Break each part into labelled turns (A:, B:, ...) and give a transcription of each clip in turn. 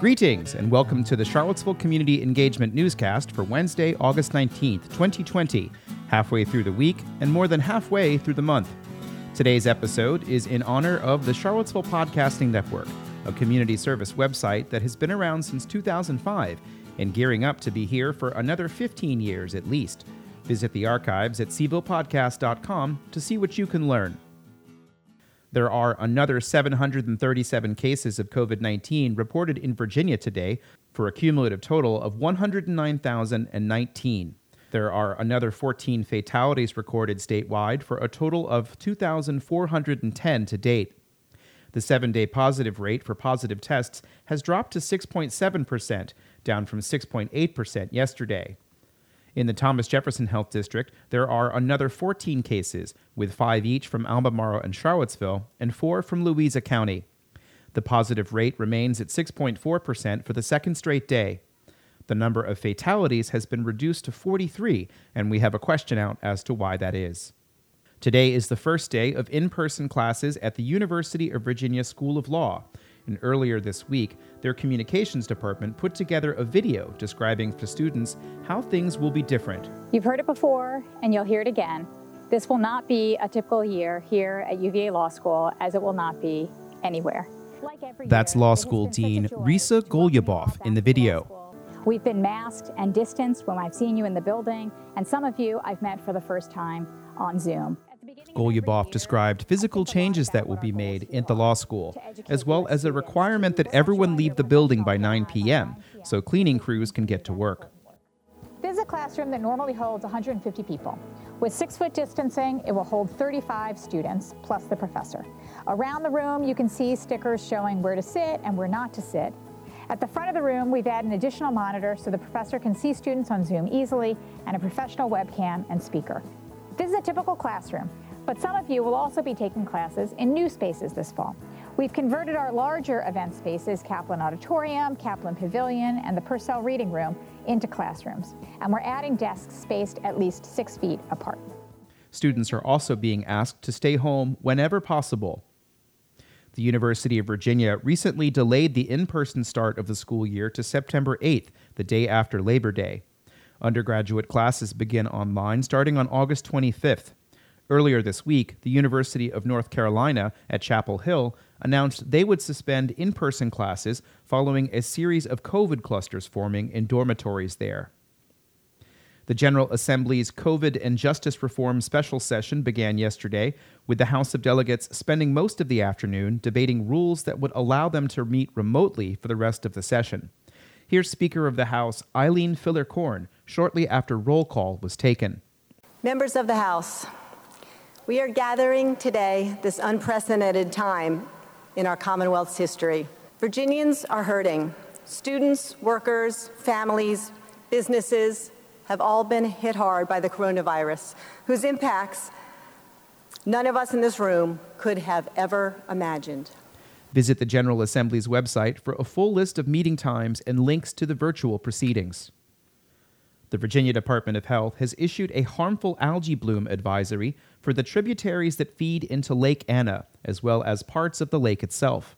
A: Greetings and welcome to the Charlottesville Community Engagement Newscast for Wednesday, August 19th, 2020, halfway through the week and more than halfway through the month. Today's episode is in honor of the Charlottesville Podcasting Network, a community service website that has been around since 2005 and gearing up to be here for another 15 years at least. Visit the archives at cvillepodcast.com to see what you can learn. There are another 737 cases of COVID 19 reported in Virginia today for a cumulative total of 109,019. There are another 14 fatalities recorded statewide for a total of 2,410 to date. The seven day positive rate for positive tests has dropped to 6.7%, down from 6.8% yesterday. In the Thomas Jefferson Health District, there are another 14 cases, with five each from Albemarle and Charlottesville, and four from Louisa County. The positive rate remains at 6.4% for the second straight day. The number of fatalities has been reduced to 43, and we have a question out as to why that is. Today is the first day of in person classes at the University of Virginia School of Law, and earlier this week, their communications department put together a video describing to students how things will be different.
B: You've heard it before, and you'll hear it again. This will not be a typical year here at UVA Law School, as it will not be anywhere.
A: Like That's Law School Dean Risa Goluboff in the video.
B: We've been masked and distanced when I've seen you in the building, and some of you I've met for the first time on Zoom.
A: Goluboff described physical changes that will be made at the law school, as well as a requirement that everyone leave the building by 9 p.m. so cleaning crews can get to work.
B: This is a classroom that normally holds 150 people. With six foot distancing, it will hold 35 students plus the professor. Around the room, you can see stickers showing where to sit and where not to sit. At the front of the room, we've added an additional monitor so the professor can see students on Zoom easily and a professional webcam and speaker. This is a typical classroom. But some of you will also be taking classes in new spaces this fall. We've converted our larger event spaces, Caplin Auditorium, Caplin Pavilion, and the Purcell Reading Room, into classrooms. And we're adding desks spaced at least six feet apart.
A: Students are also being asked to stay home whenever possible. The University of Virginia recently delayed the in person start of the school year to September 8th, the day after Labor Day. Undergraduate classes begin online starting on August 25th. Earlier this week, the University of North Carolina at Chapel Hill announced they would suspend in person classes following a series of COVID clusters forming in dormitories there. The General Assembly's COVID and Justice Reform special session began yesterday, with the House of Delegates spending most of the afternoon debating rules that would allow them to meet remotely for the rest of the session. Here's Speaker of the House Eileen Filler Corn shortly after roll call was taken.
C: Members of the House, we are gathering today this unprecedented time in our Commonwealth's history. Virginians are hurting. Students, workers, families, businesses have all been hit hard by the coronavirus, whose impacts none of us in this room could have ever imagined.
A: Visit the General Assembly's website for a full list of meeting times and links to the virtual proceedings. The Virginia Department of Health has issued a harmful algae bloom advisory for the tributaries that feed into Lake Anna, as well as parts of the lake itself.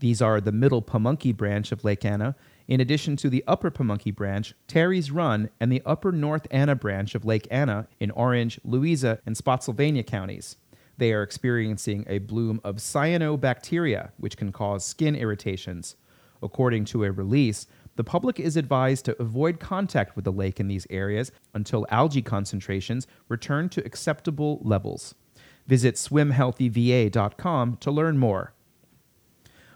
A: These are the Middle Pamunkey branch of Lake Anna, in addition to the Upper Pamunkey branch, Terry's Run, and the Upper North Anna branch of Lake Anna in Orange, Louisa, and Spotsylvania counties. They are experiencing a bloom of cyanobacteria, which can cause skin irritations. According to a release, the public is advised to avoid contact with the lake in these areas until algae concentrations return to acceptable levels. Visit swimhealthyva.com to learn more.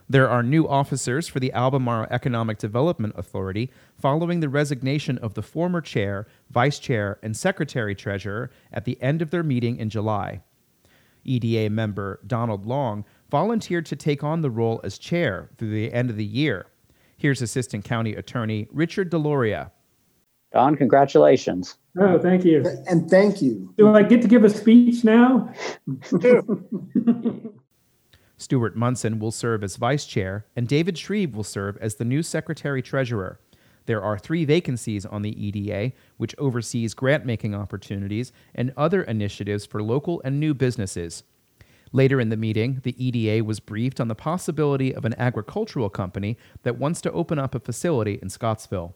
A: There are new officers for the Albemarle Economic Development Authority following the resignation of the former chair, vice chair, and secretary treasurer at the end of their meeting in July. EDA member Donald Long volunteered to take on the role as chair through the end of the year. Here's Assistant County Attorney Richard Deloria.
D: Don, congratulations.
E: Oh, thank you.
F: And thank you.
E: Do I get to give a speech now?
A: Stuart Munson will serve as vice chair, and David Shreve will serve as the new secretary treasurer. There are three vacancies on the EDA, which oversees grant making opportunities and other initiatives for local and new businesses. Later in the meeting, the EDA was briefed on the possibility of an agricultural company that wants to open up a facility in Scottsville.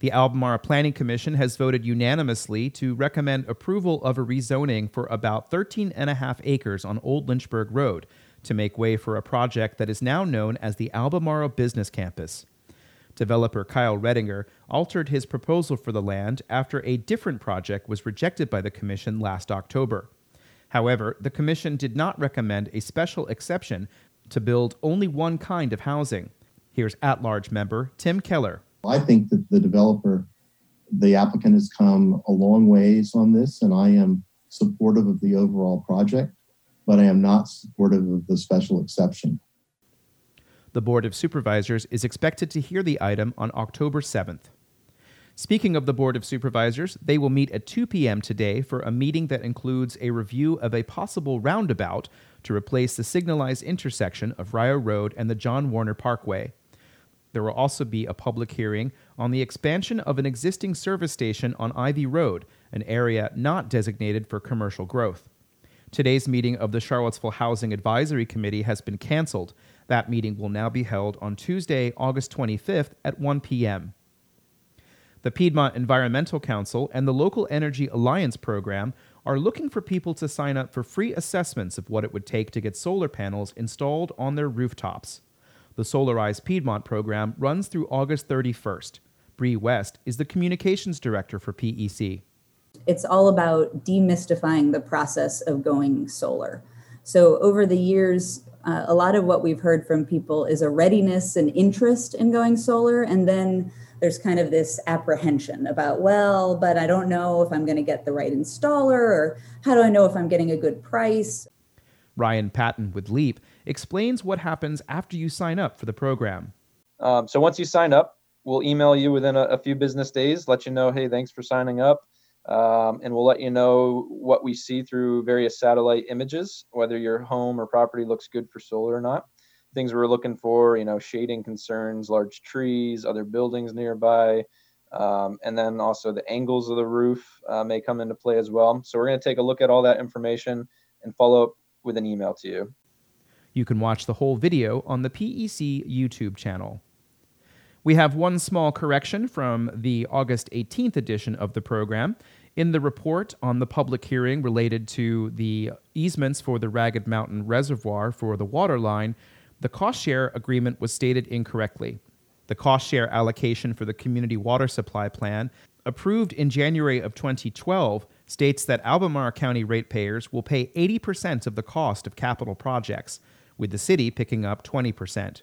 A: The Albemarle Planning Commission has voted unanimously to recommend approval of a rezoning for about 13 and a half acres on Old Lynchburg Road to make way for a project that is now known as the Albemarle Business Campus. Developer Kyle Redinger altered his proposal for the land after a different project was rejected by the Commission last October. However, the Commission did not recommend a special exception to build only one kind of housing. Here's at large member Tim Keller.
F: I think that the developer, the applicant has come a long ways on this, and I am supportive of the overall project, but I am not supportive of the special exception.
A: The Board of Supervisors is expected to hear the item on October 7th. Speaking of the Board of Supervisors, they will meet at 2 p.m. today for a meeting that includes a review of a possible roundabout to replace the signalized intersection of Rio Road and the John Warner Parkway. There will also be a public hearing on the expansion of an existing service station on Ivy Road, an area not designated for commercial growth. Today's meeting of the Charlottesville Housing Advisory Committee has been canceled. That meeting will now be held on Tuesday, August 25th at 1 p.m. The Piedmont Environmental Council and the Local Energy Alliance program are looking for people to sign up for free assessments of what it would take to get solar panels installed on their rooftops. The Solarize Piedmont program runs through August 31st. Bree West is the communications director for PEC.
G: It's all about demystifying the process of going solar. So, over the years, uh, a lot of what we've heard from people is a readiness and interest in going solar, and then there's kind of this apprehension about, well, but I don't know if I'm going to get the right installer, or how do I know if I'm getting a good price?
A: Ryan Patton with Leap explains what happens after you sign up for the program.
H: Um, so once you sign up, we'll email you within a, a, few business days, let you know, hey, thanks for signing up. Um, and we'll let you know what we see through various satellite images, whether your home or property looks good for solar or not things we're looking for, you know, shading concerns, large trees, other buildings nearby, um, and then also the angles of the roof uh, may come into play as well. So we're going to take a look at all that information and follow up with an email to you.
A: You can watch the whole video on the PEC YouTube channel. We have one small correction from the August 18th edition of the program. In the report on the public hearing related to the easements for the Ragged Mountain Reservoir for the water line, the cost share agreement was stated incorrectly. The cost share allocation for the community water supply plan, approved in January of 2012, states that Albemarle County ratepayers will pay 80% of the cost of capital projects, with the city picking up 20%.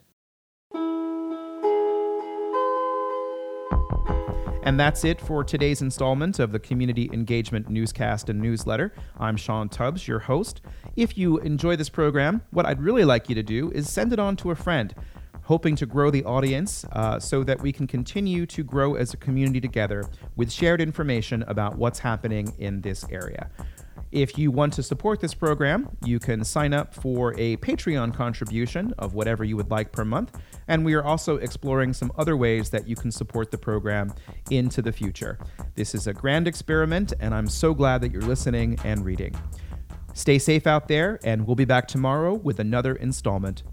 A: And that's it for today's installment of the Community Engagement Newscast and Newsletter. I'm Sean Tubbs, your host. If you enjoy this program, what I'd really like you to do is send it on to a friend, hoping to grow the audience uh, so that we can continue to grow as a community together with shared information about what's happening in this area. If you want to support this program, you can sign up for a Patreon contribution of whatever you would like per month. And we are also exploring some other ways that you can support the program into the future. This is a grand experiment, and I'm so glad that you're listening and reading. Stay safe out there, and we'll be back tomorrow with another installment.